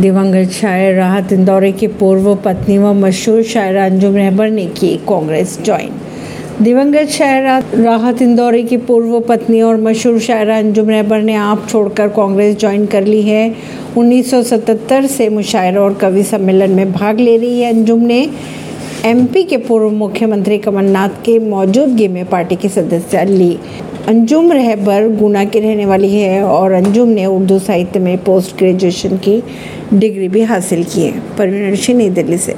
दिवंगत शायर राहत इंदौरे की पूर्व पत्नी व मशहूर शायर अंजुम रहबर ने की कांग्रेस ज्वाइन। दिवंगत शायर राहत इंदौरी की पूर्व पत्नी और मशहूर शायर अंजुम रहबर ने आप छोड़कर कांग्रेस ज्वाइन कर ली है। 1977 से मुशायरा और कवि सम्मेलन में भाग ले रही है अंजुम ने। एमपी के पूर्व मुख्यमंत्री कमलनाथ के मौजूदगी में पार्टी की सदस्य ली। अंजुम रहबर गुना की रहने वाली है और अंजुम ने उर्दू साहित्य में पोस्ट ग्रेजुएशन की डिग्री भी हासिल की है। परवीन ऋषि नई दिल्ली से।